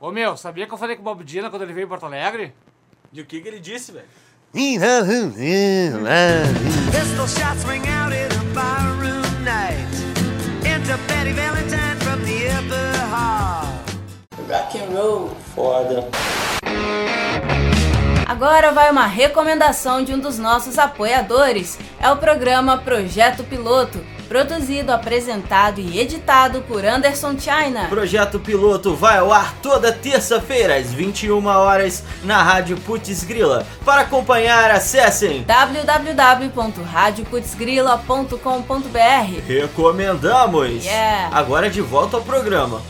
Ô meu, sabia que eu falei com o Bob Dylan quando ele veio em Porto Alegre? E o que, que ele disse, velho? Pistol shots ring out in a barroom night. Enter Betty Valentine from the upper hall. Rock and roll. Foda. Agora vai uma recomendação de um dos nossos apoiadores. É o programa Projeto Piloto, produzido, apresentado e editado por Anderson China. O projeto piloto vai ao ar toda terça-feira às 21 horas na Rádio Putz Grila. Para acompanhar, acessem www.radioputzgrila.com.br. Recomendamos. Yeah. Agora de volta ao programa.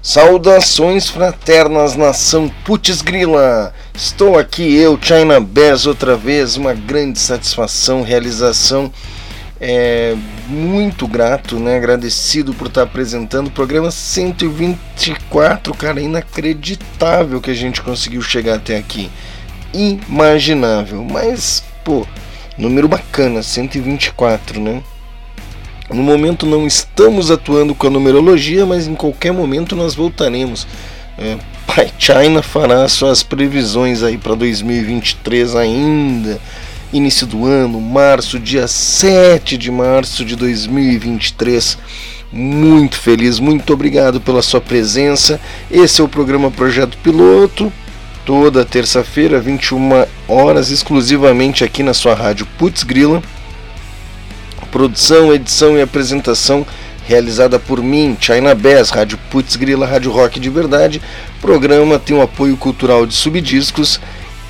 Saudações fraternas, nação Putz Grila! Estou aqui, eu, China Bez, outra vez, uma grande satisfação, realização. É, muito grato, né? Agradecido por estar apresentando o programa 124, cara, inacreditável que a gente conseguiu chegar até aqui. Imaginável, mas, pô, número bacana, 124, né? No momento não estamos atuando com a numerologia, mas em qualquer momento nós voltaremos. É, Pai China fará suas previsões aí para 2023 ainda. Início do ano, março, dia 7 de março de 2023. Muito feliz, muito obrigado pela sua presença. Esse é o programa Projeto Piloto. Toda terça-feira, 21 horas, exclusivamente aqui na sua rádio Putz Grila. Produção, edição e apresentação realizada por mim, China Bass, Rádio Putz Grila, Rádio Rock de Verdade. O programa tem o apoio cultural de Subdiscos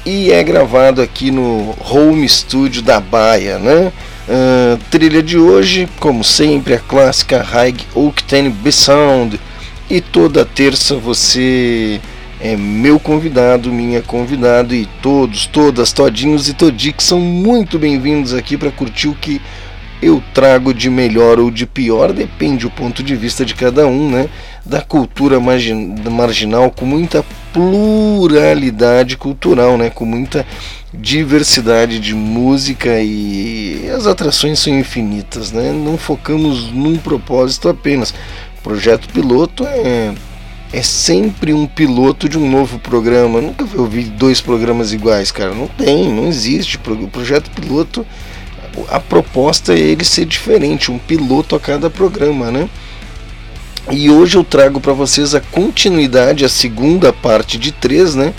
e é gravado aqui no Home Studio da Baia, né? Uh, trilha de hoje, como sempre, a clássica High Octane B-Sound. E toda terça você é meu convidado, minha convidada e todos, todas, todinhos e todiques são muito bem-vindos aqui para curtir o que eu trago de melhor ou de pior, depende do ponto de vista de cada um, né? Da cultura margin marginal com muita pluralidade cultural, né? Com muita diversidade de música e as atrações são infinitas, né? Não focamos num propósito apenas. O projeto piloto é é sempre um piloto de um novo programa. Nunca ouvi dois programas iguais, cara. Não tem, não existe. O projeto piloto a proposta é ele ser diferente, um piloto a cada programa, né? E hoje eu trago para vocês a continuidade, a segunda parte de três, né?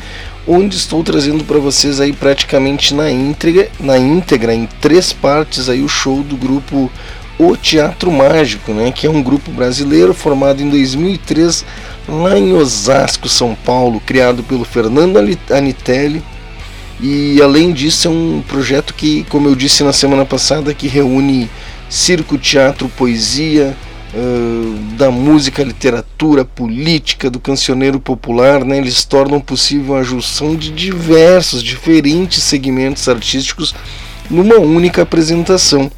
Onde estou trazendo para vocês aí praticamente na íntegra, na íntegra, em três partes aí o show do grupo O Teatro Mágico, né? Que é um grupo brasileiro formado em 2003 lá em Osasco, São Paulo, criado pelo Fernando Anitelli e além disso é um projeto que, como eu disse na semana passada, que reúne circo, teatro, poesia, da música, literatura, política, do cancioneiro popular, né? Eles tornam possível a junção de diversos, diferentes segmentos artísticos numa única apresentação.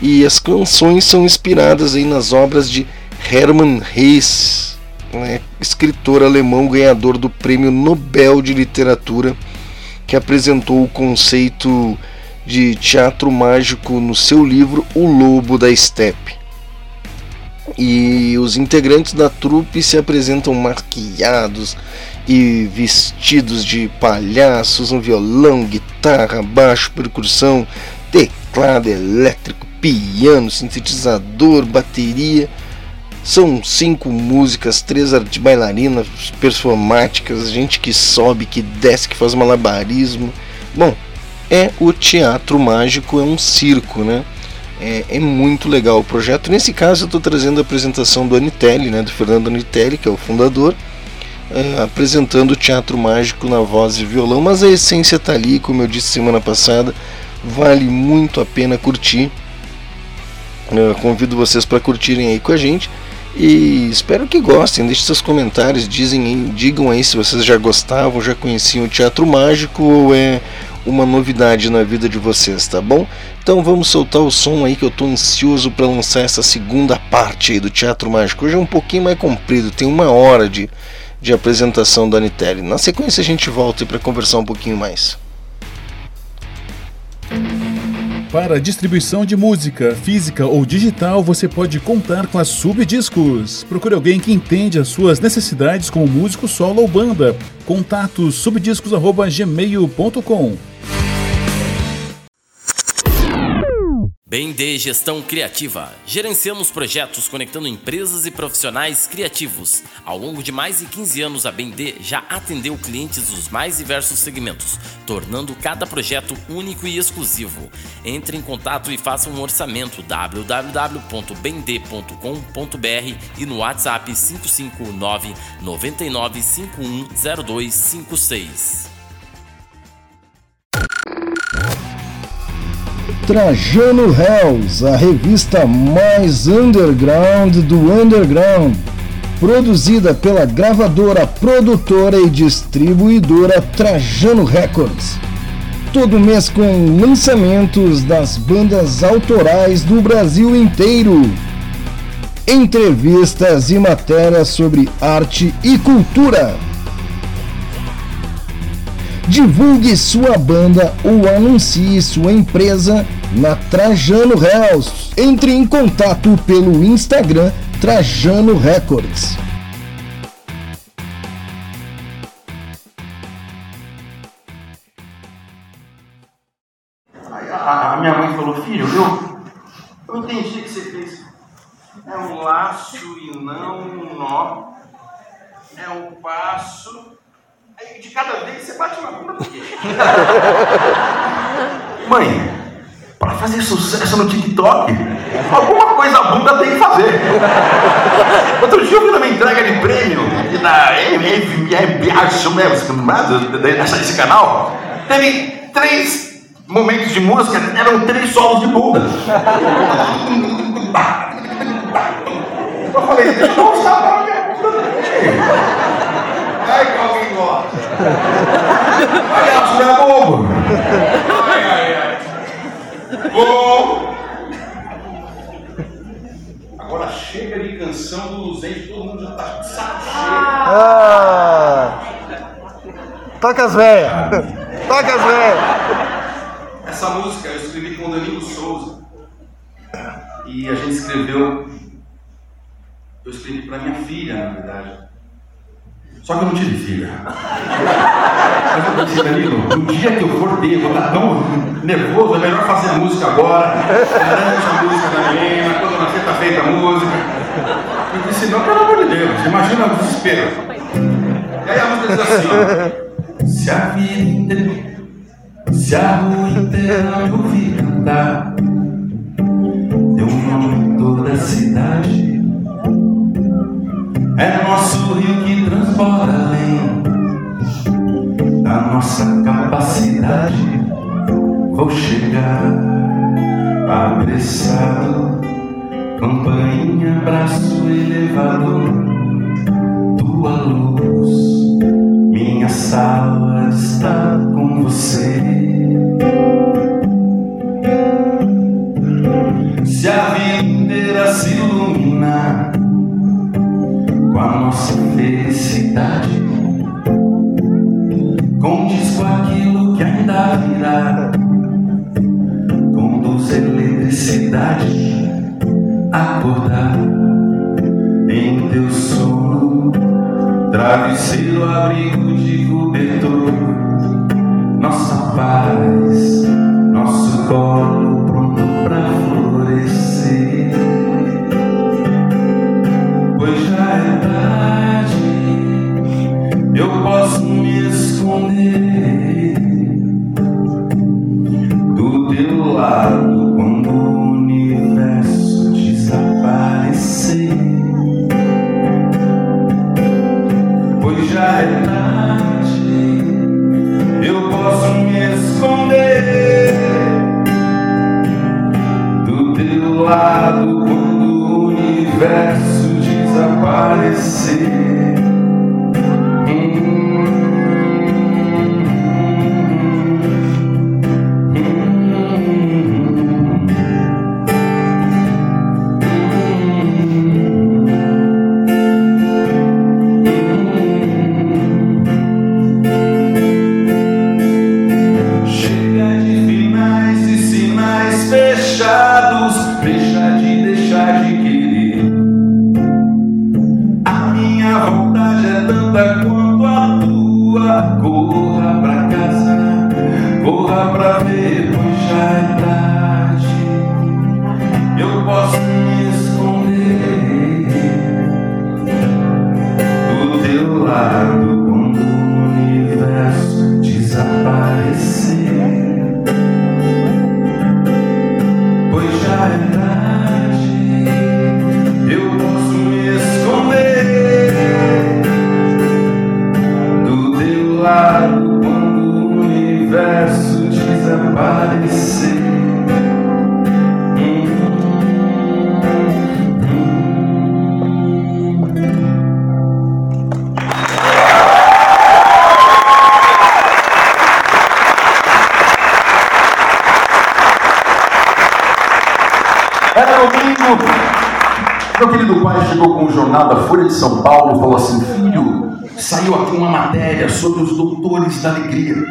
E as canções são inspiradas aí nas obras de Hermann Hesse, né? escritor alemão ganhador do Prêmio Nobel de Literatura que apresentou o conceito de teatro mágico no seu livro O Lobo da Steppe. E os integrantes da trupe se apresentam maquiados e vestidos de palhaços, um violão, guitarra, baixo, percussão, teclado elétrico, piano, sintetizador, bateria são cinco músicas, três bailarinas performáticas, gente que sobe, que desce, que faz malabarismo. Bom, é o teatro mágico, é um circo, né? É, é muito legal o projeto. Nesse caso, eu estou trazendo a apresentação do Anitelli, né, do Fernando Anitelli, que é o fundador, é, apresentando o teatro mágico na voz e violão. Mas a essência está ali, como eu disse semana passada, vale muito a pena curtir. Eu convido vocês para curtirem aí com a gente. E espero que gostem, deixe seus comentários, dizem, digam aí se vocês já gostavam, já conheciam o Teatro Mágico ou é uma novidade na vida de vocês, tá bom? Então vamos soltar o som aí que eu tô ansioso para lançar essa segunda parte aí do Teatro Mágico. Hoje é um pouquinho mais comprido, tem uma hora de, de apresentação da Anitelli. Na sequência a gente volta para conversar um pouquinho mais. Para distribuição de música, física ou digital, você pode contar com a Subdiscos. Procure alguém que entende as suas necessidades como músico solo ou banda. Contato subdiscos@gmail.com. BND Gestão Criativa. Gerenciamos projetos conectando empresas e profissionais criativos. Ao longo de mais de 15 anos, a BND já atendeu clientes dos mais diversos segmentos, tornando cada projeto único e exclusivo. Entre em contato e faça um orçamento www.bnd.com.br e no WhatsApp 559 99 Trajano Hells, a revista mais underground do underground, produzida pela gravadora, produtora e distribuidora Trajano Records. Todo mês com lançamentos das bandas autorais do Brasil inteiro. Entrevistas e matérias sobre arte e cultura. Divulgue sua banda ou anuncie sua empresa na Trajano Hells. Entre em contato pelo Instagram Trajano Records. A, a minha mãe falou, filho, eu, eu entendi o que você fez. É um laço e não um nó. É um passo. Aí de cada vez você bate uma bunda mãe, para fazer sucesso no TikTok, alguma coisa a bunda tem que fazer. Outro dia eu vi numa entrega de prêmio da esse canal, teve três momentos de música, eram três solos de bunda. Eu falei, deixa eu mostrar pra minha bunda. Ai, que gosta. Olha. Ai, ai, ai. Agora chega de canção dos entes, todo mundo já tá saco. Ah! Toca as velhas! Toca as velhas! Essa música eu escrevi com o Danilo Souza. E a gente escreveu. Eu escrevi para minha filha, na verdade. Só que eu não tive filha. Mas eu disse, Danilo, no dia que eu for ter, eu vou estar tão nervoso, é melhor fazer a música agora. Garante a música da menina, quando nascer tá feita a música. Eu disse, não, pelo amor de Deus, imagina o desespero. E aí a música diz assim, ó. Se a vida se a rua inteira me ouvir cantar, um nome em toda a cidade. É nosso rio Vou chegar apressado, campainha, braço elevado, tua luz, minha sala está travesseiro, abrigo Alegria,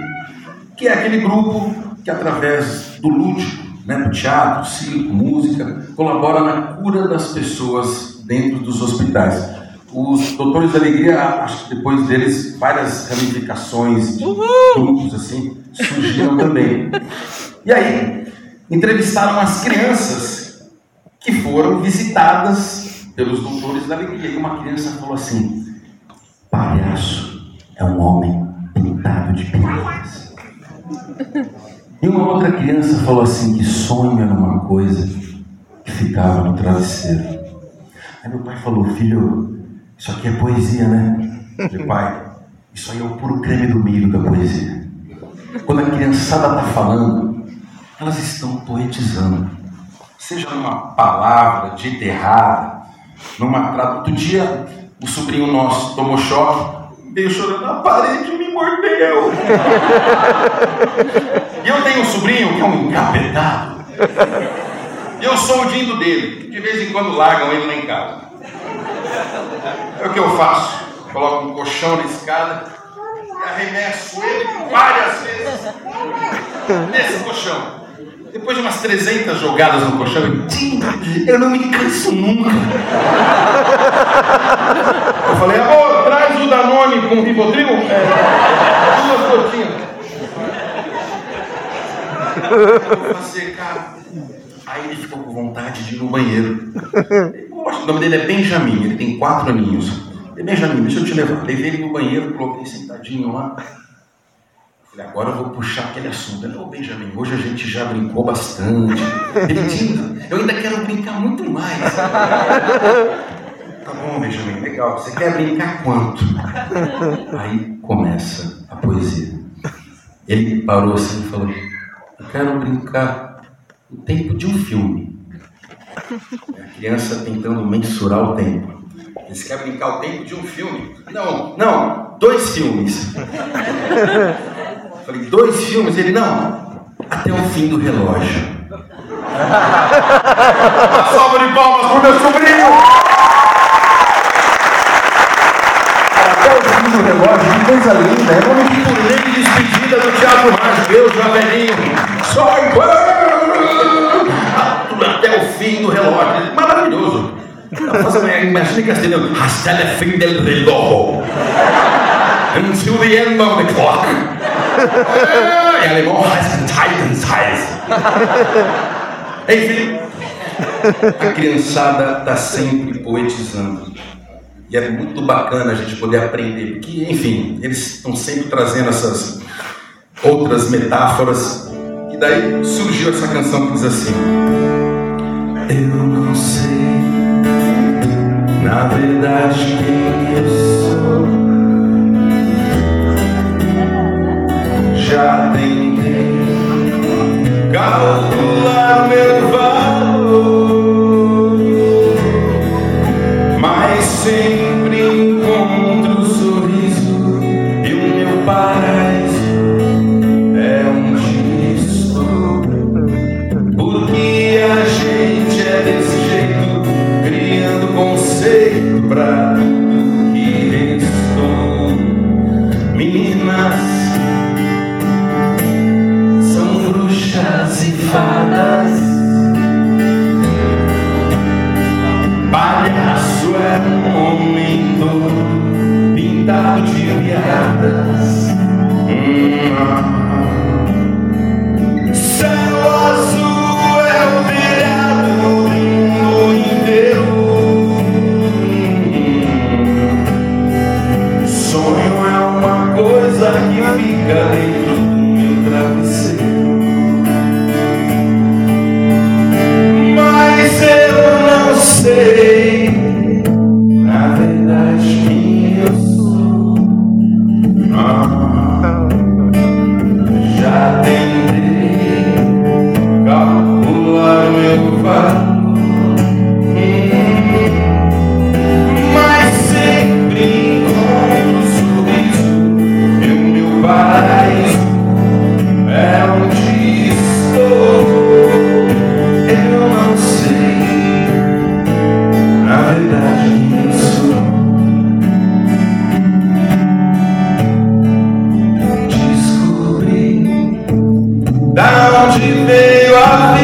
que é aquele grupo que, através do lúdico, né, do teatro, circo, música, colabora na cura das pessoas dentro dos hospitais. Os Doutores da Alegria, acho que depois deles, várias ramificações de grupos assim surgiram também. E aí, entrevistaram as crianças que foram visitadas pelos doutores da alegria. E uma criança falou assim: palhaço é um homem pintado de penas. E uma outra criança falou assim: que sonho era uma coisa que ficava no travesseiro. Aí meu pai falou: filho, isso aqui é poesia, né? Meu pai, isso aí é o puro creme do milho da poesia. Quando a criançada está falando, elas estão poetizando seja numa palavra dita errada, numa tra- Outro dia, o sobrinho nosso tomou choque, veio chorando, a parede me mordeu. e eu tenho um sobrinho que é um encapetado. E eu sou o dindo dele. De vez em quando largam ele lá em casa. É o que eu faço. Coloco um colchão na escada e arremesso ele várias vezes nesse colchão. Depois de umas 300 jogadas no colchão, eu, "Tim, eu não me canso nunca. Eu falei, amor, traz o Danone com Rivotril. É, duas gotinhas. Aí ele ficou com vontade de ir no banheiro. Poxa, o nome dele é Benjamin, ele tem quatro aninhos. Benjamin, deixa eu te levar. Levei ele no banheiro, coloquei sentadinho lá. Falei, agora eu vou puxar aquele assunto. Ele, ô Benjamin, hoje a gente já brincou bastante. Ele disse, eu ainda quero brincar muito mais. Tá bom, Benjamin, legal. Você quer brincar quanto? Aí começa a poesia. Ele parou assim e falou, eu quero brincar o tempo de um filme. A criança tentando mensurar o tempo. Você quer brincar o tempo de um filme? Não, não, dois filmes. Falei, dois filmes? Ele, não, até o fim do relógio. Uma salva de palmas pro meu sobrinho! Até o fim do relógio, que coisa linda, é nome de turnê de despedida do Teatro Mágico, eu, Javelinho, só enquanto... Até o fim do relógio, maravilhoso. Imagina castelhano, hasta el fin del reloj. Until the end of the clock. Em alemão, heißt Titans Enfim, a criançada está sempre poetizando. E é muito bacana a gente poder aprender, porque, enfim, eles estão sempre trazendo essas outras metáforas. E daí surgiu essa canção que diz assim: Eu não sei, na verdade, quem eu sou. Já tentei calcular meu valor, da onde veio a vida,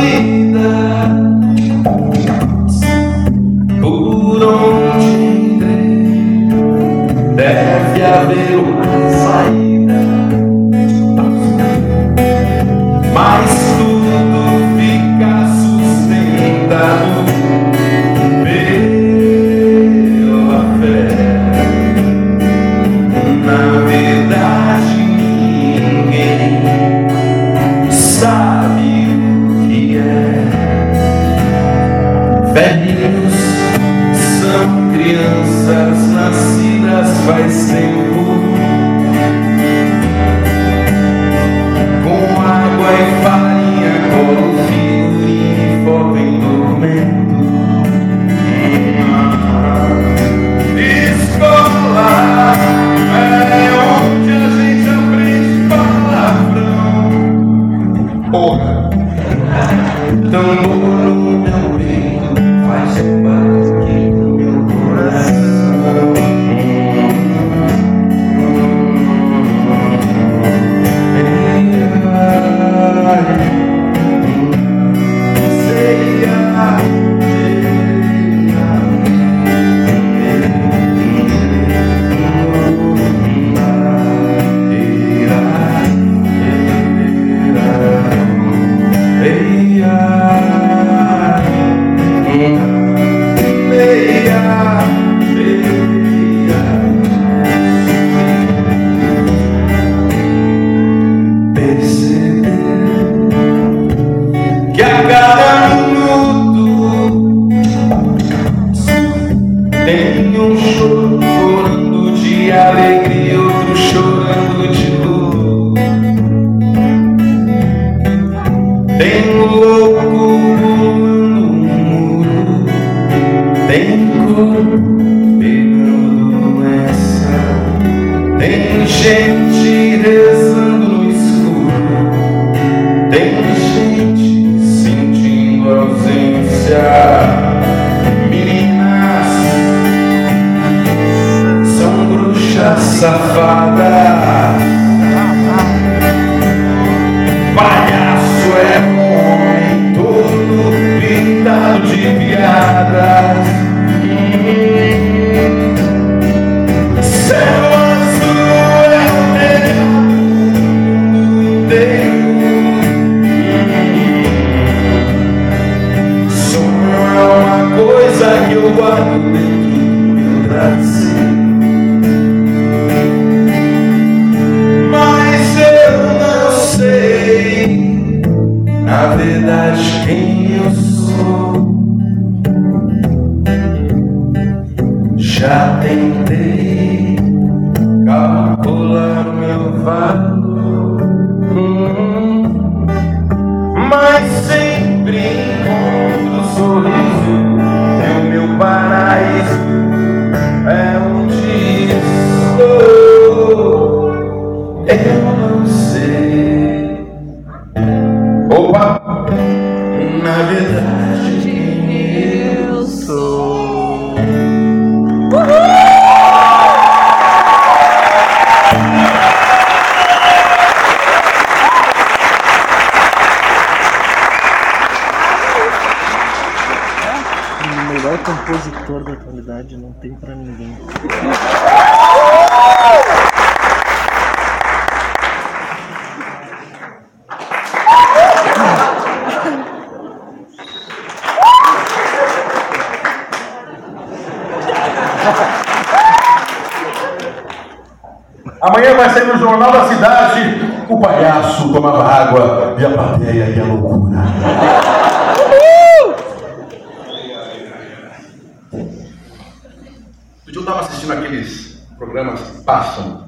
tomava água e a plateia ia loucura. Eu estava assistindo aqueles programas que passam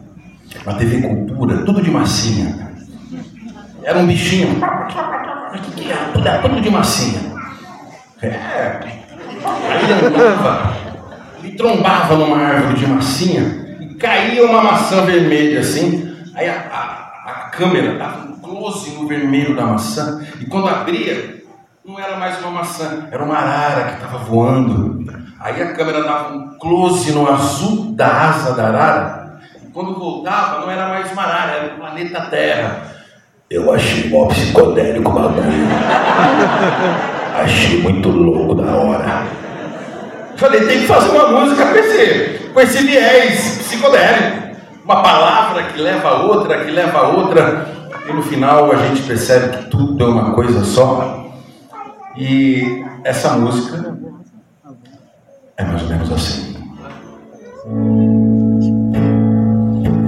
na TV Cultura, tudo de massinha. Era um bichinho. Era? Tudo, era tudo de massinha. É. Aí andava, ele trombava numa árvore de massinha e caía uma maçã vermelha assim. Aí a, a, a câmera dava um close no vermelho da maçã e quando abria, não era mais uma maçã, era uma arara que estava voando. Aí a câmera dava um close no azul da asa da arara. E quando voltava, não era mais uma arara, era o planeta Terra. Eu achei mó psicodélico bagulho. Achei muito louco da hora. Falei, tem que fazer uma música com esse, com esse viés psicodélico. Uma palavra que leva a outra, que leva a outra. E no final a gente percebe que tudo é uma coisa só. E essa música é mais ou menos assim.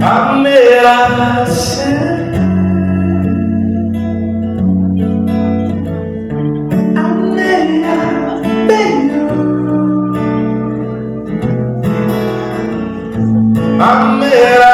Amerase Amerase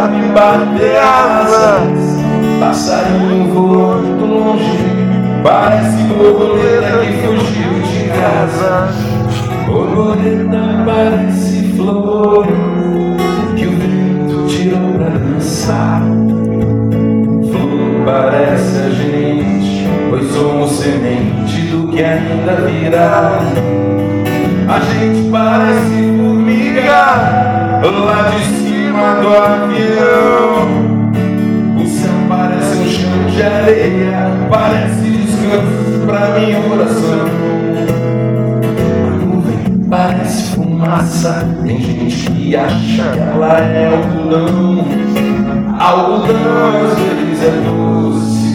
sabe bater asas. Passarinho voa muito longe, parece borboleta que fugiu de casa. Borboleta parece flor que o vento tirou pra dançar. Flor parece a gente, pois somos semente do que ainda virá. A gente parece formiga lá de cima do avião. O céu parece um chão de areia, parece descanso pra minha oração. Parece fumaça, tem gente que acha que ela é algodão. Algodão às vezes é doce,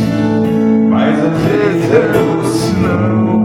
mas às vezes é doce não.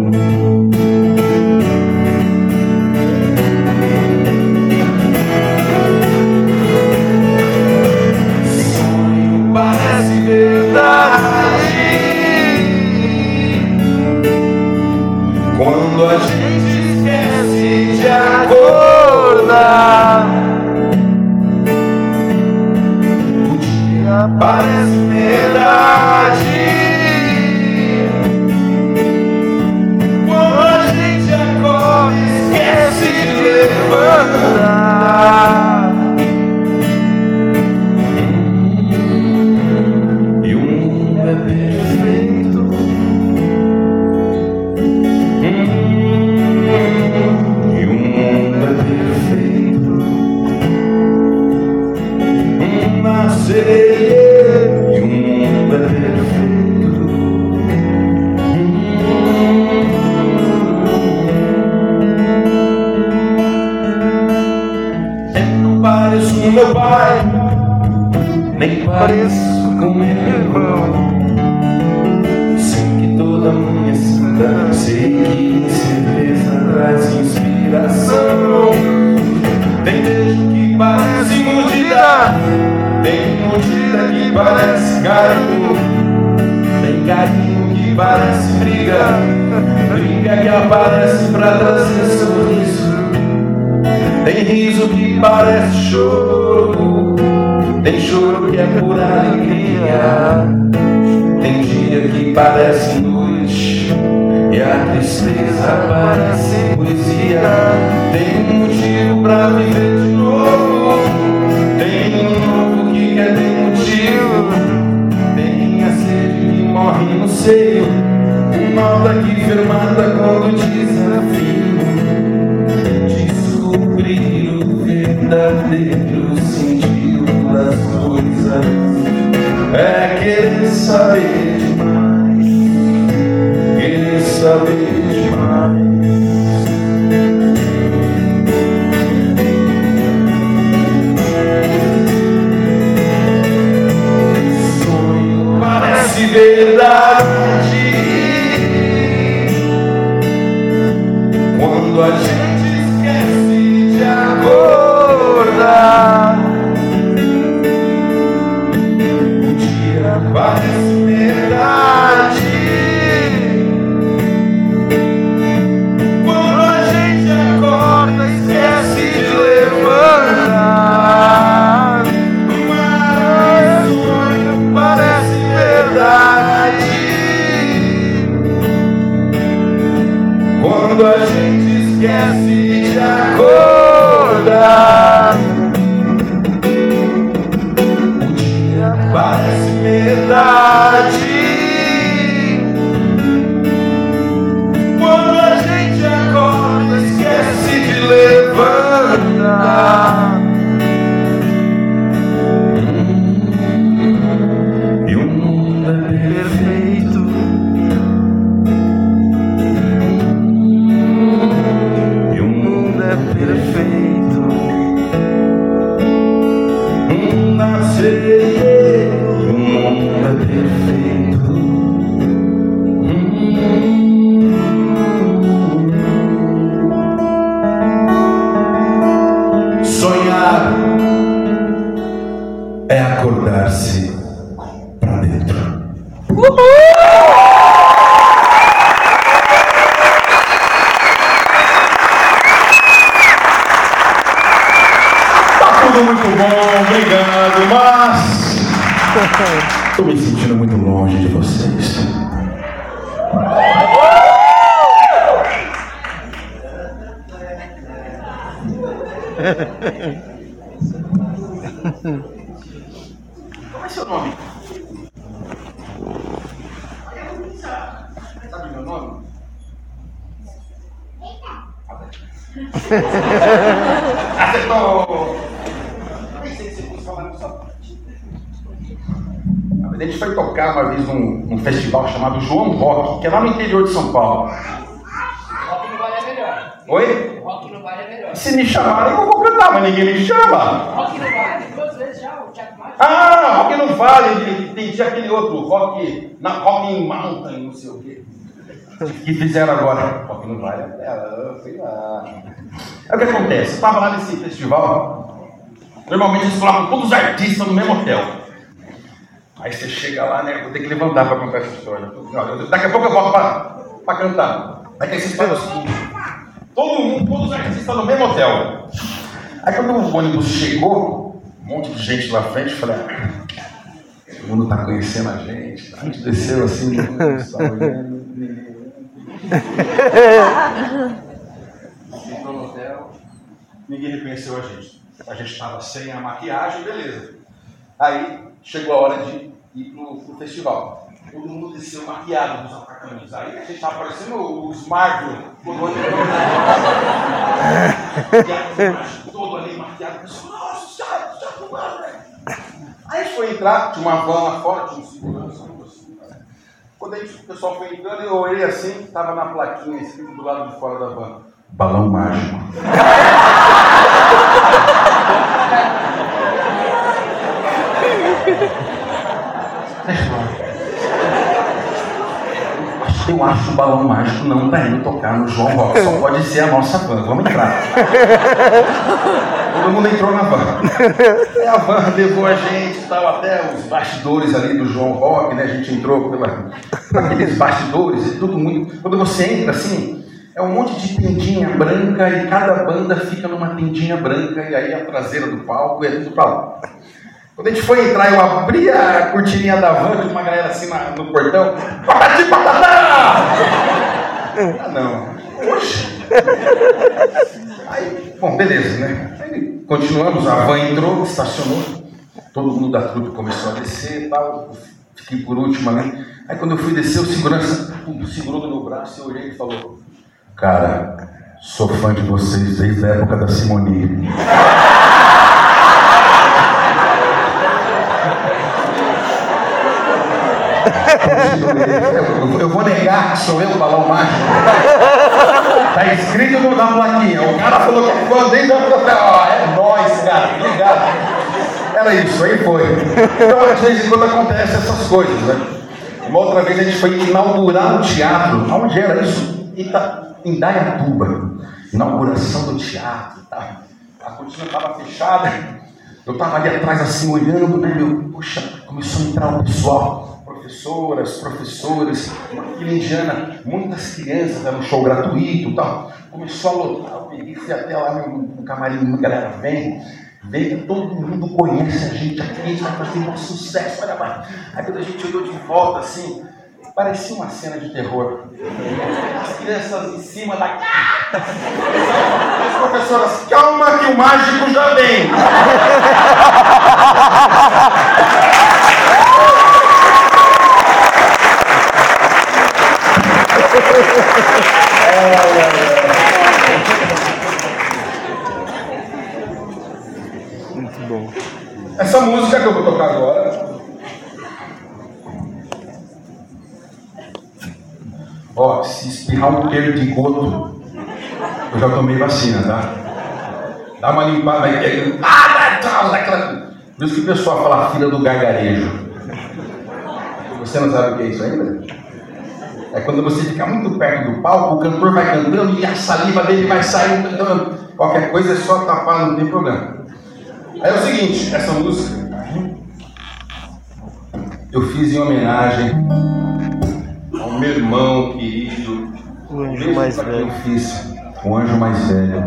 Como é seu nome? Sabe meu nome? Acertou! A gente foi tocar uma vez num, num festival chamado João Rock, que é lá no interior de São Paulo. Rock no Vale é melhor. Oi? Rock no Vale é melhor. Se me chamarem, eu vou cantar, mas ninguém me chama. Rock no Vale, duas vezes já, o Thiago Maia. Ah, Rock não vale, entendi aquele outro, Rock, na Rock in Mountain, não sei o quê. Que fizeram agora. Rock não vale, é, sei lá. É o que acontece, estava lá nesse festival, normalmente eles colocam todos os artistas no mesmo hotel. Aí você chega lá, né? Vou ter que levantar para contar essa história. Daqui a pouco eu volto para cantar. Vocês fazem o seguinte: todo mundo, todos os artistas no mesmo hotel. Aí quando o ônibus chegou, um monte de gente lá frente, eu falei, ah, todo mundo tá conhecendo a gente. A gente desceu assim, mundo só olhando. No hotel, ninguém reconheceu a gente. A gente estava sem a maquiagem, beleza. Aí chegou a hora de ir pro, pro festival. Todo mundo desceu maquiado dos apartamentos. Aí a gente estava parecendo os Marvel, quando o maquiado todo ali maquiado. Nossa, já, já fumando, velho. Aí foi entrar, tinha uma van lá fora, tinha um segurança. Quando a gente, o pessoal foi entrando, eu olhei assim, estava na plaquinha escrito do lado de fora da van. Balão mágico. Eu acho o balão mágico não está indo tocar no João Rock. Só pode ser a nossa van. Vamos entrar. Todo mundo entrou na van. Aí a van levou a gente, tal, até os bastidores ali do João Rock, né? A gente entrou pela, por aqueles bastidores e todo mundo. Quando você entra assim, é um monte de tendinha branca e cada banda fica numa tendinha branca e aí a traseira do palco e é tudo pra lá. Quando a gente foi entrar, eu abri a cortininha da van, tinha uma galera assim no portão. Patati patatá! Ah, não. Oxe. Aí, bom, beleza, né? Aí continuamos, a van entrou, estacionou. Todo mundo da trupe começou a descer e tal. Fiquei por último ali. Aí quando eu fui descer, o segurança segurou no meu braço, eu olhei e falou: Cara, sou fã de vocês desde a época da Simone. Eu, vou negar que sou eu o balão mágico. Tá escrito no- na plaquinha. O cara falou que é fã desde a Ó, é nóis, cara. Obrigado. Era isso, aí foi. Então, às vezes, quando acontece essas coisas, né? Uma outra vez a gente foi inaugurar um teatro. Onde era isso? Ita, em Dayatuba. Inauguração do teatro. Tá? A cortina estava fechada. Eu estava ali atrás, assim, olhando, né? Meu, puxa, começou a entrar o pessoal. Professoras, professores, uma indiana, muitas crianças, era um show gratuito tal. Começou a lotar, eu peguei, até lá no, no camarim, a galera vem, vem, todo mundo conhece a gente aqui, a gente vai fazer um sucesso, olha lá. Aí quando a gente olhou de volta, assim, parecia uma cena de terror. As crianças em cima da. As professoras, calma que o mágico já vem. Muito bom. Essa música que eu vou tocar agora. Ó, se espirrar um perdigoto, eu já tomei vacina, tá? Dá uma limpada aí. Ah, daquela... Por isso que o pessoal fala fila do gargarejo. Você não sabe o que é isso ainda? É quando você fica muito perto do palco, o cantor vai cantando e a saliva dele vai saindo. Então, qualquer coisa é só tapar, não tem problema. Aí é o seguinte, essa música eu fiz em homenagem ao meu irmão querido, O anjo mais velho. eu fiz, o anjo mais velho.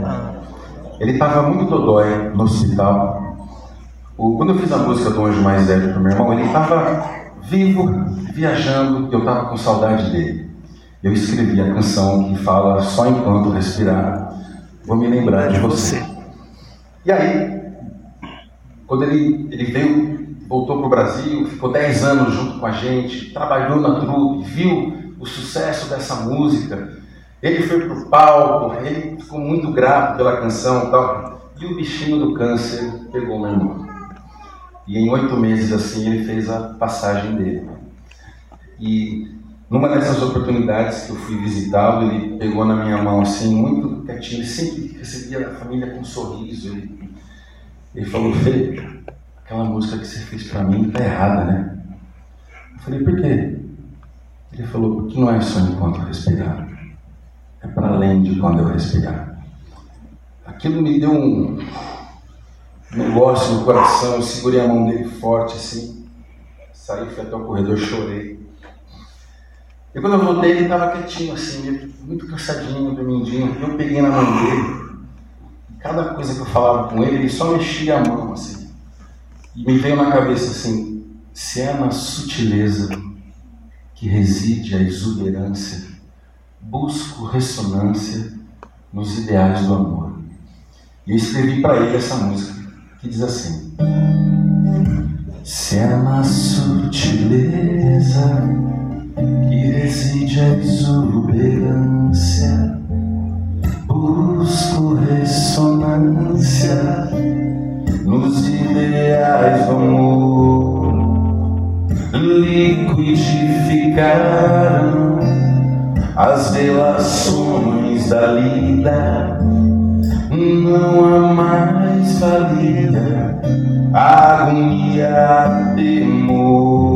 Ele estava muito dodói no hospital. O- quando eu fiz a música do anjo mais velho pro meu irmão, ele estava vivo, viajando, eu estava com saudade dele. Eu escrevi a canção que fala só enquanto respirar, vou me lembrar de você. E aí, quando ele, ele veio, voltou para o Brasil, ficou 10 anos junto com a gente, trabalhou na trupe, viu o sucesso dessa música, ele foi pro palco, ele ficou muito grato pela canção e tal, e o bichinho do câncer pegou meu irmão. E em oito meses assim ele fez a passagem dele. E numa dessas oportunidades que eu fui visitá-lo, ele pegou na minha mão assim, muito quietinho, ele sempre recebia a família com um sorriso. Ele, ele falou, Fê, aquela música que você fez pra mim tá errada, né? Eu falei, por quê? Ele falou, porque não é só enquanto respirar, é para além de quando eu respirar. Aquilo me deu um negócio no coração, eu segurei a mão dele forte assim, saí, fui até o corredor, chorei. E quando eu voltei, ele estava quietinho assim, muito cansadinho, dormindinho, eu peguei na mão dele, cada coisa que eu falava com ele, ele só mexia a mão assim. E me veio na cabeça assim, se é na sutileza que reside a exuberância, busco ressonância nos ideais do amor. E eu escrevi para ele essa música, que diz assim: Se é na sutileza que reside a exuberância, busco ressonância nos ideais do amor, liquidificaram as relações da lida. Não há mais valia, agonia, temor.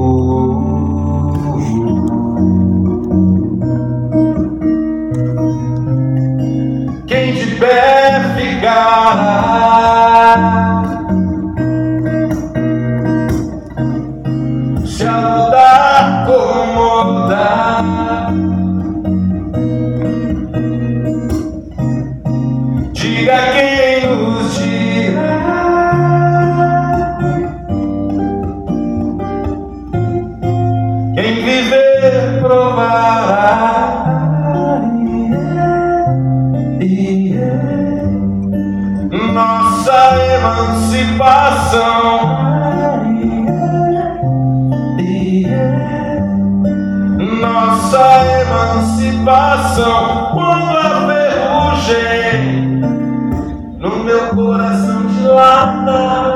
É nossa emancipação quando a ferrugem no meu coração dilata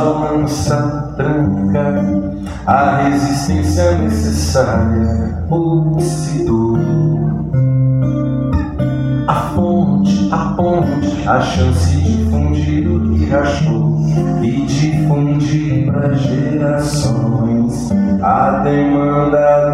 alça, lança, tranca, a resistência necessária, oxidou. A fonte, a ponte, a chance de fundir o que rachou e difundir para gerações. A demanda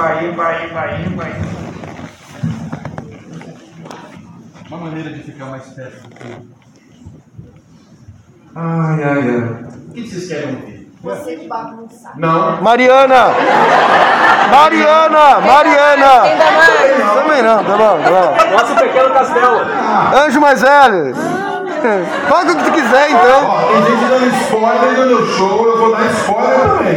Vai, vai, vai, vai. Uma maneira de ficar mais perto do que Ai, ai, ai. O que vocês querem ouvir? Você que bagunça. Não. Mariana! Mariana! Mariana! Ainda mais. Também não, tá bom, tá bom. Nossa, pequeno castelo. Anjo mais velho! Paga o que tu quiser então. Ó, tem gente dando spoiler do meu show, eu vou dar spoiler também.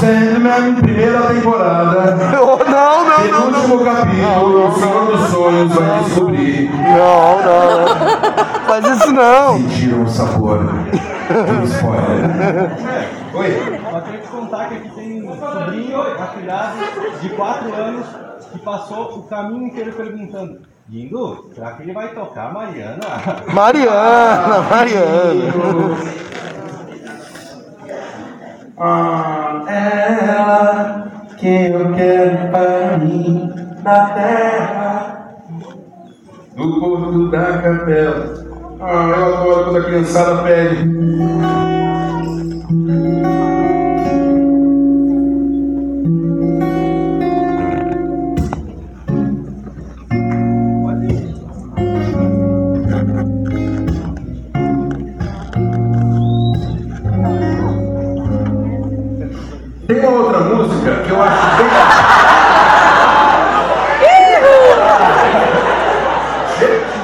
Sandman, primeira temporada. Não, não, não. Penúltimo capítulo, o Senhor dos Sonhos vai descobrir. Não, não. Faz isso não. Sentiram o sabor do spoiler. Oi? Só tenho que contar que aqui tem um sobrinho, afilhado, de 4 anos, que passou o caminho inteiro perguntando: Lindo, será que ele vai tocar Mariana? Mariana, Mariana. Ah, ela que eu quero para mim na terra do porto da capela. Ah, eu adoro quando a criançada pede. Tem uma outra música que eu acho bem.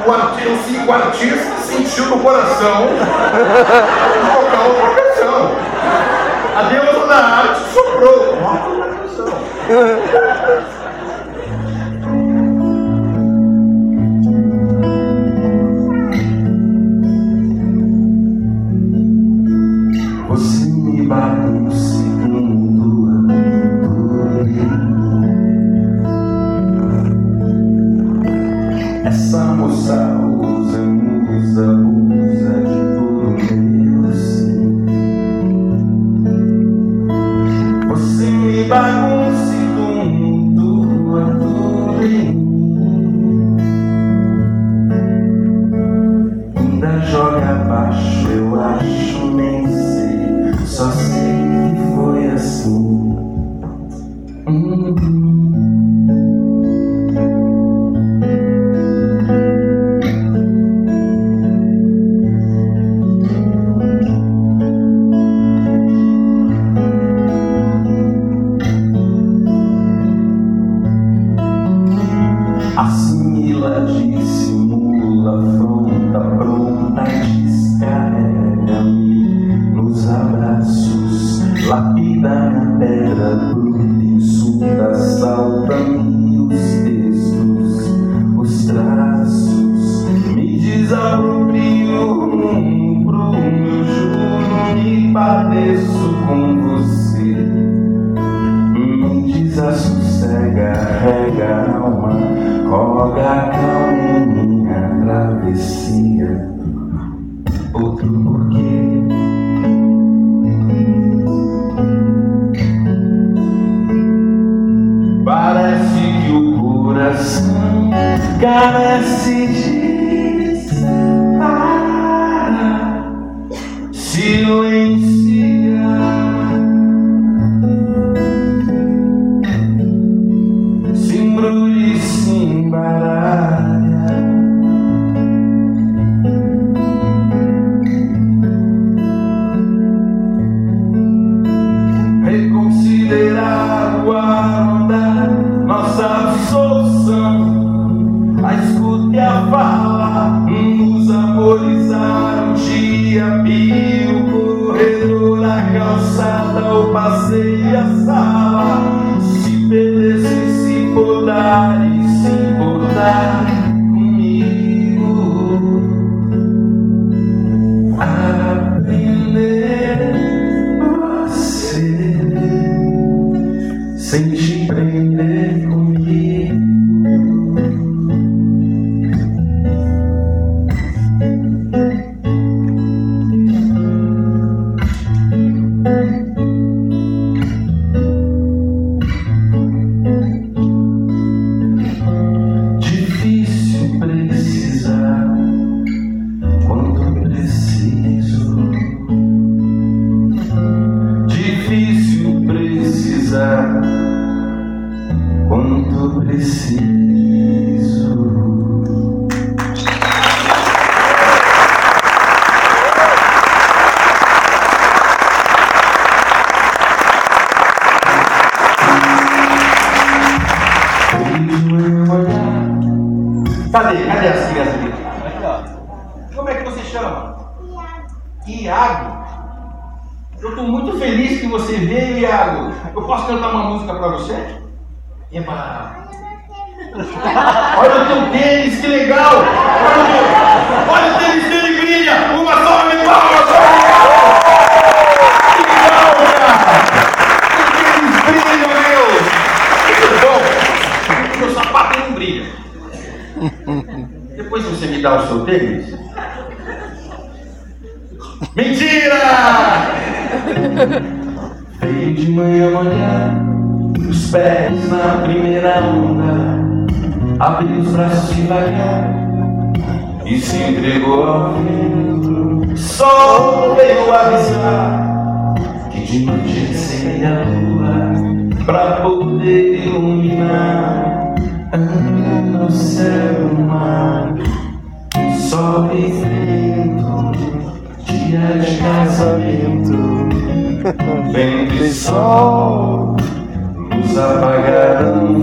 O artista, o artista sentiu no coração tocar outra canção. A deusa da arte soprou. Outra canção.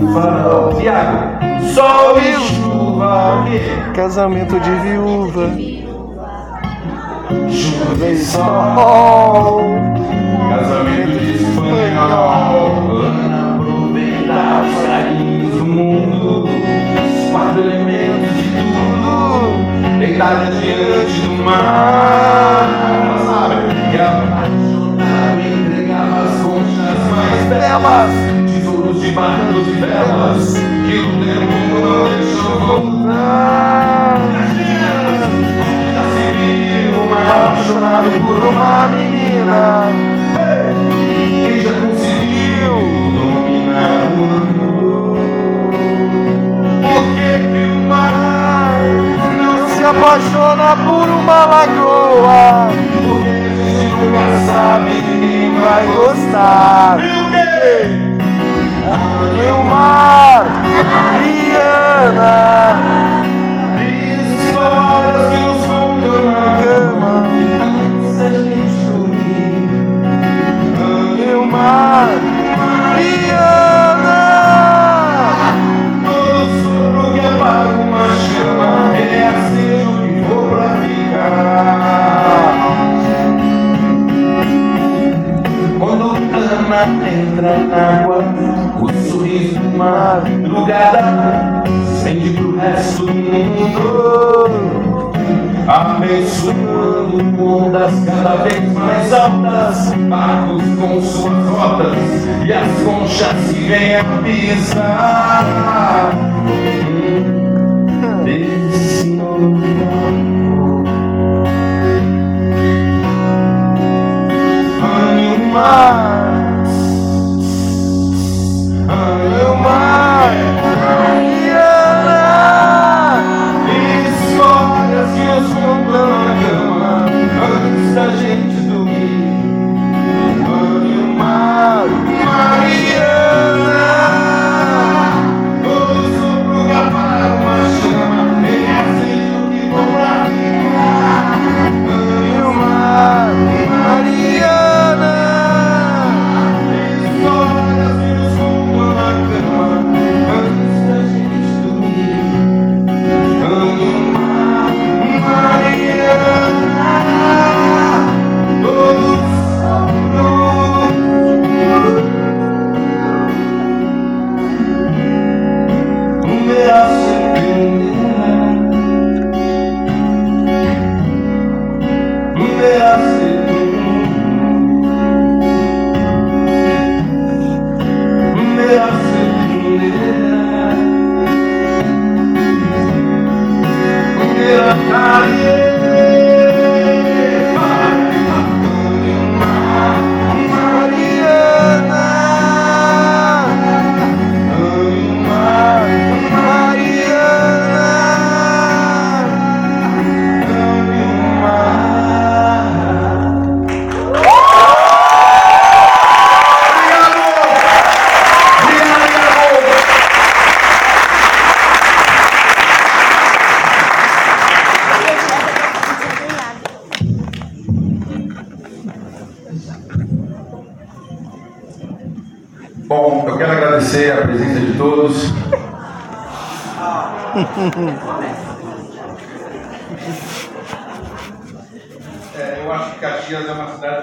viúva não. Tiago, sol e chuva. Casamento de viúva. Chuva e sol. Casamento de espanhol. Aproveitar os carinhos do mundo. Os quatro elementos de tudo. Deitada diante do mar. Sabe? E é apaixonado entregava as conchas mais belas de barcos e velas que o tempo não deixou voltar. Já se viu apaixonado por uma menina que já conseguiu dominar o amor. Por que que o mar não se apaixona por uma lagoa? Porque nunca sabe quem vai gostar. Meu Deus! Quando Ana entra na de madrugada acende pro resto do mundo. Abençoando ondas cada vez mais altas, barcos com suas rotas e as conchas que vêm a pisar. Desse novo Animar,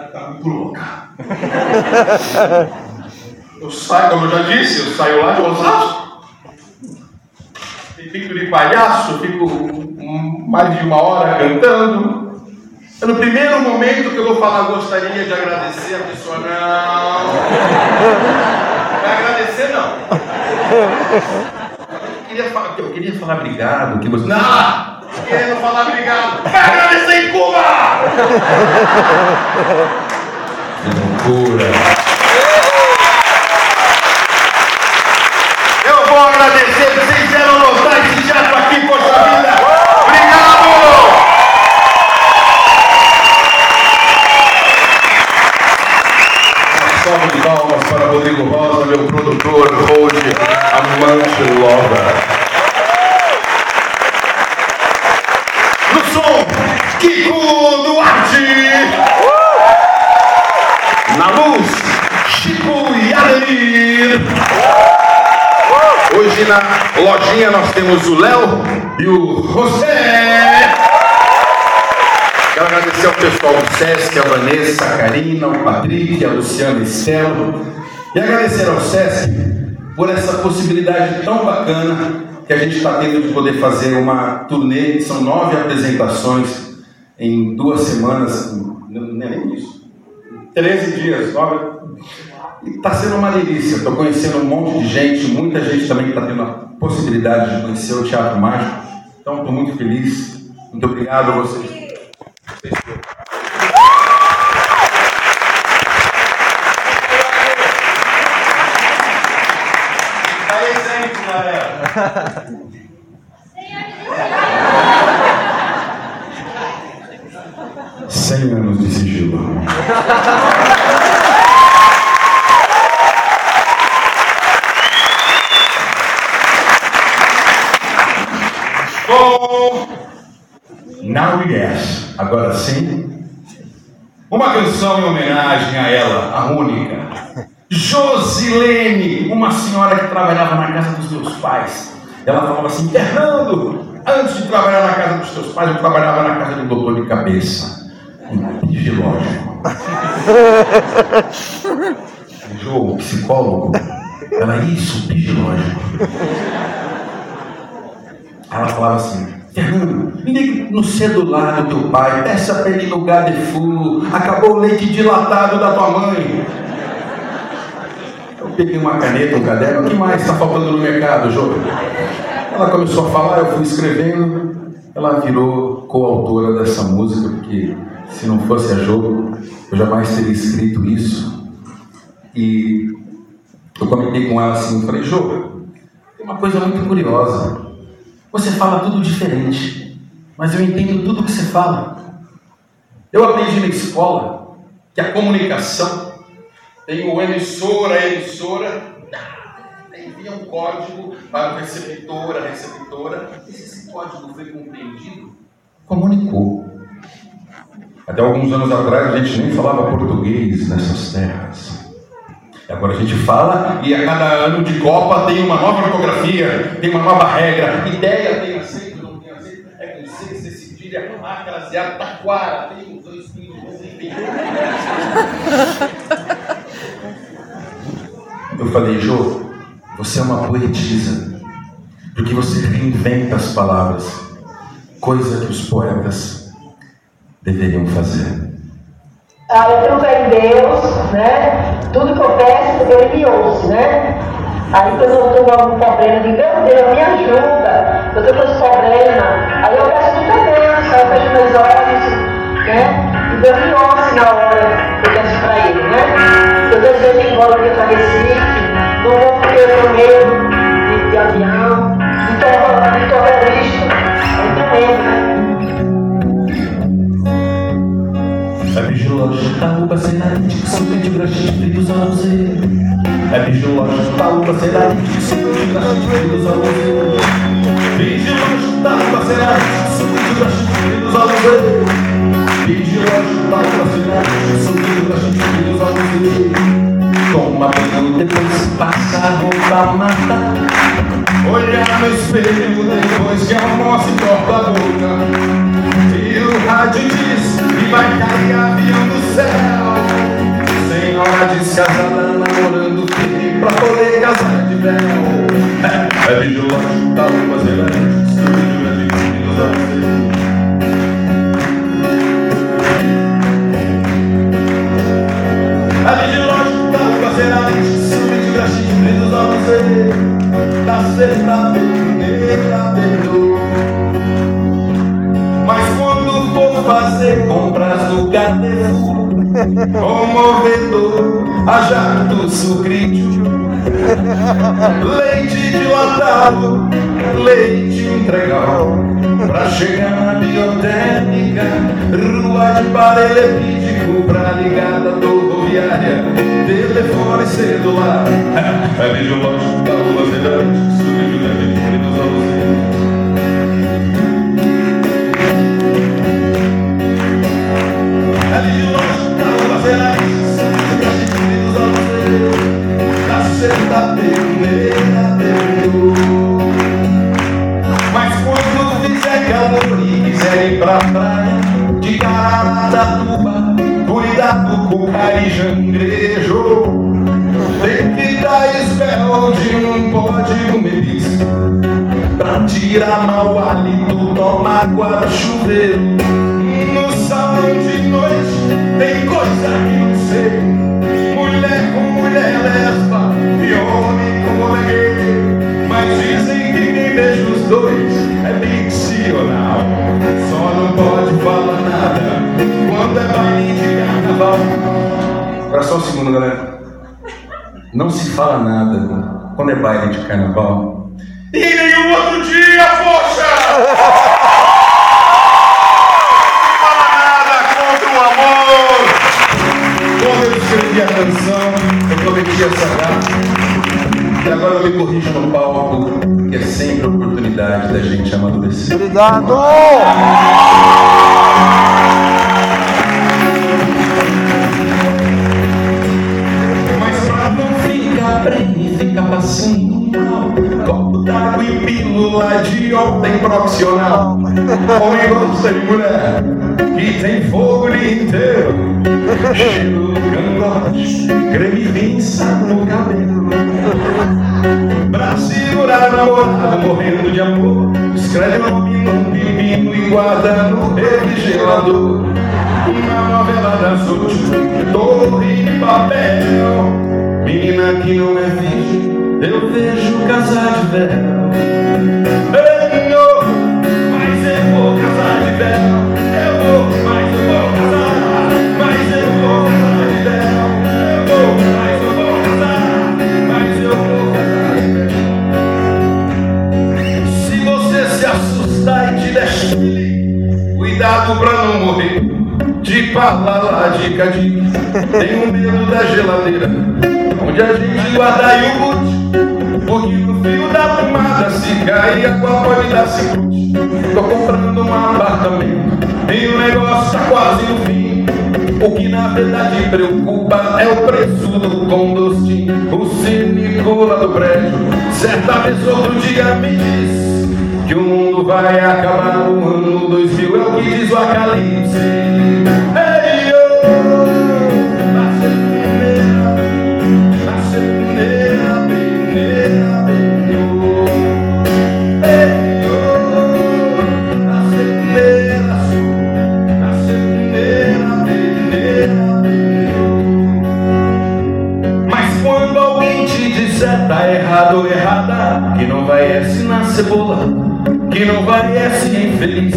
está muito louca. Eu saio, como eu já disse, eu saio lá de Osasco. E fico de palhaço, fico mais de uma hora cantando. É no primeiro momento que eu vou falar, gostaria de agradecer a pessoa. Não. Vai agradecer, não. Eu queria falar, eu queria falar obrigado. Que você... Não! Querendo falar obrigado. Vai agradecer em Cuba! Que loucura. Eu vou agradecer que vocês fizeram notar esse teatro aqui, poxa vida. Obrigado! Uma salva de palmas para Rodrigo Rosa, meu produtor, hoje, amante lover. Hoje na lojinha nós temos o Léo e o José. Quero agradecer ao pessoal do Sesc, a Vanessa, a Karina, o Patrick, a Luciana Estelo. E agradecer ao Sesc por essa possibilidade tão bacana que a gente está tendo de poder fazer uma turnê. São nove apresentações em duas semanas. Não, é isso. 13 dias, nove. E está sendo uma delícia. Estou conhecendo um monte de gente, muita gente também que está tendo a possibilidade de conhecer o Teatro Mágico. Então, estou muito feliz. Muito obrigado a vocês. Cem anos de sigilo. Homenagem a ela, a única, Josilene, uma senhora que trabalhava na casa dos meus pais. Ela falava assim, Fernando, antes de trabalhar na casa dos teus pais, eu trabalhava na casa um doutor de cabeça, um fisiológico. Jô, psicólogo. Ela, isso, fisiológico. Ela falava assim, Fernando, liga no celular do teu pai, peça para ele no Gadefu, acabou o leite dilatado da tua mãe. Eu peguei uma caneta, um caderno, o que mais está faltando no mercado, Jô? Ela começou a falar, eu fui escrevendo, ela virou coautora dessa música, porque se não fosse a Jô, eu jamais teria escrito isso. E eu comentei com ela assim, falei, Jô, tem uma coisa muito curiosa. Você fala tudo diferente, mas eu entendo tudo que você fala. Eu aprendi na escola que a comunicação tem o emissor, a emissora, envia um código para o receptor, a receptora. E se esse código foi compreendido, comunicou. Até alguns anos atrás a gente nem falava português nessas terras. Agora a gente fala e a cada ano de Copa tem uma nova ortografia, tem uma nova regra. Ideia tem acento, não tem acento, é com C, C cedilha, A, craseada, taquara, tem os dois pingos, enfim. Eu falei, Jô, você é uma poetisa, porque você reinventa as palavras, coisa que os poetas deveriam fazer. Ah, eu tenho fé em Deus, né? Tudo que eu peço, Ele me ouve, né? Aí quando eu estou com algum problema, eu digo, meu Deus, me ajuda, eu estou com esse problema. Aí eu peço muita bênção, eu fecho meus olhos, né? E Deus me ouve na hora que eu peço para Ele, né? Eu desejo ir embora para Recife, não vou porque eu tenho medo de, de avião, de terror- de terrorista, aí tem medo? É bijológico, taúba, cenarite, suco de graxite, dos alzeiros. É bijológico, taúba, cenarite, suco de graxite, dos alzeiros. Bijológico, taúba, cenarite, suco de graxite, dos alzeiros. Bijológico, taúba, cenarite, suco de graxite, dos alzeiros. Toma banho, depois passa a roupa, mata. Olhar no espelho depois que almoça e corta a boca. E o rádio diz vai cair avião do céu. Senhora descasada namorando filho pra poder casar de véu. É, é vigilante, tá uma zelante, sujo de filhos a você. É vigilante, tá uma zelante, sujo de graxinha dos a você. Da sexta-feira, fazer compras no Carrefour. O movedor, a jato sucrídeo Leite dilatado, leite integral. Pra chegar na biotécnica Rua de paralelepídico Pra ligada rodoviária. Telefone celular É biológico da rua cidade se fala nada quando é baile de carnaval e nenhum outro dia, poxa! Escrevi a canção, eu prometi essa data. E agora eu me corrijo no palco, que é sempre oportunidade. possibilidade da gente amadurecer. Obrigado! Pílula de ontem profissional. Homem gosta de mulher que tem fogo o dia inteiro, cheiro cangote, creme vinça no cabelo. Pra segurar namorado morrendo de amor, escreve o nome num pepino e guarda no refrigerador. Uma novela das últimas, torre de papel. Menina que não é virgem, eu vejo casar de véu. De palala de cadinho, tenho medo da geladeira, onde a gente guarda iogurte, porque no fio da tomada se cair a água pode dar cicuti. Tô comprando um apartamento, e o negócio tá quase no fim. O que na verdade preocupa é o preço do condostinho. O cínico lá do prédio, certa vez outro dia me disse que o mundo vai acabar no ano 2000, é o que diz o Acalipse. Cebola, que não vai é se infeliz,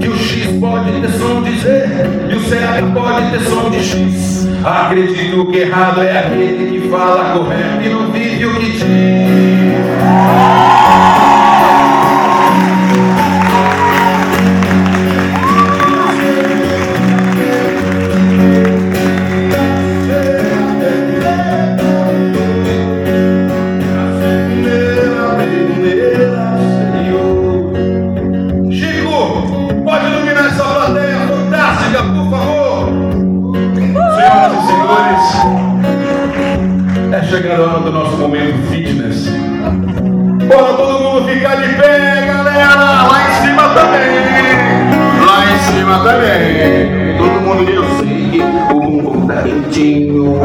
que o X pode ter som de Z e o CH pode ter som de X. Acredito que errado é aquele que fala correto e não vive o que diz. Chegando a hora do nosso momento fitness. Bora todo mundo ficar de pé, galera! Lá em cima também! Lá em cima também! Todo mundo, eu sei que o bumbum tá quentinho.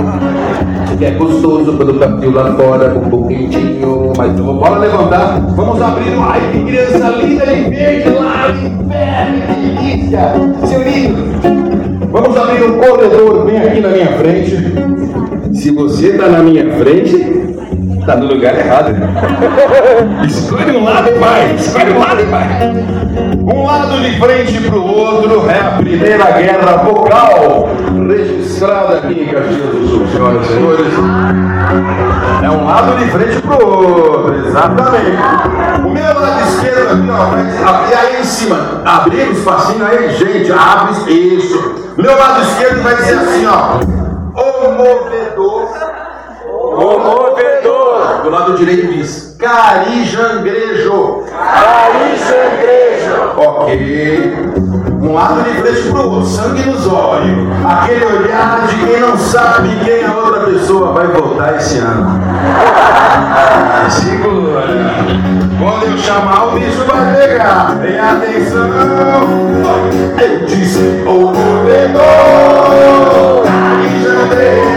Que é gostoso quando tá frio lá fora, bumbum quentinho. Mas então, bora levantar, vamos abrir. Ai, que criança linda de verde lá no inferno, que delícia! Seu lindo! Vamos abrir um corredor bem aqui na minha frente. Se você tá na minha frente, tá no lugar errado. Escolhe um lado e vai, escolhe um lado e vai. Um lado de frente pro outro é a primeira guerra vocal registrada aqui em Caxias do Sul, senhoras e senhores. É um lado de frente pro outro, exatamente. O meu lado esquerdo aqui, ó, abrir aí em cima. Abrir um espacinho aí, gente, abre isso. Meu lado esquerdo vai dizer assim, ó. O movedor. O movedor. Do lado direito diz carijangrejo. Carijangrejo. Ok. Um lado de frente pro outro, sangue nos olhos. Aquele olhar de quem não sabe quem a outra pessoa vai votar esse ano. Segura. Quando eu chamar, o bicho vai pegar. Tem atenção. Eu disse, o movedor. Carijangrejo.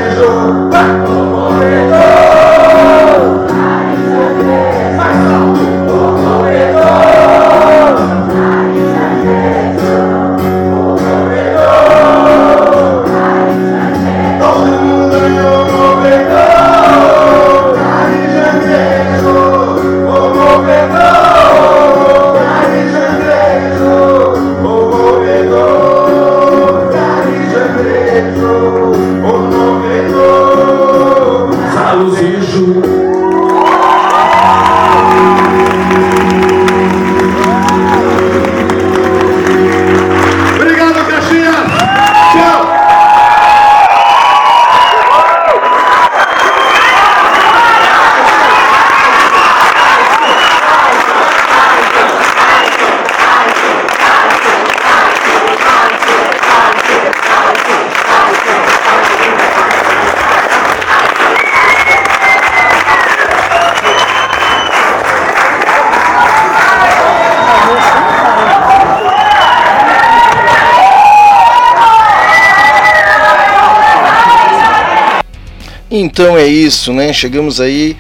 Então é isso, né? Chegamos aí.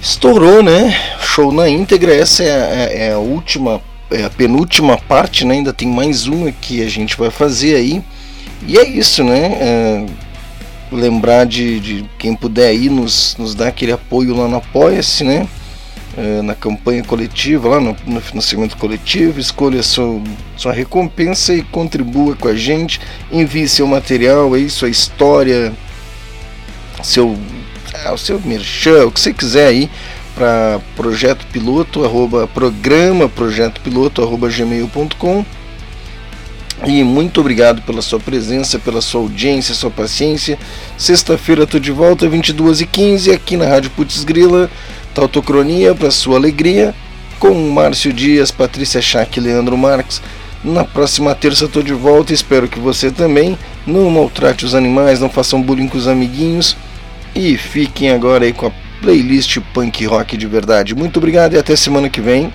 Estourou, né? Show na íntegra. Essa é a, é a última, é a penúltima parte, né? Ainda tem mais uma que a gente vai fazer aí. E é isso, né? É, lembrar de, de, quem puder aí nos, nos dar aquele apoio lá no Apoia-se, né? É, na campanha coletiva, lá no, no, financiamento coletivo, escolha sua, sua recompensa e contribua com a gente, envie seu material aí, sua história, seu, ah, o seu merchan, o que você quiser aí para projeto piloto arroba programa projeto piloto arroba gmail.com e muito obrigado pela sua presença, pela sua audiência, sua paciência. Sexta-feira estou de volta, 22h15, aqui na Rádio Putz Grila, Tautocronia, para sua alegria, com Márcio Dias, Patrícia Schack e Leandro Marques. Na próxima terça estou de volta, espero que você também. Não maltrate os animais, não façam bullying com os amiguinhos. E fiquem agora aí com a playlist punk rock de verdade. Muito obrigado e até semana que vem.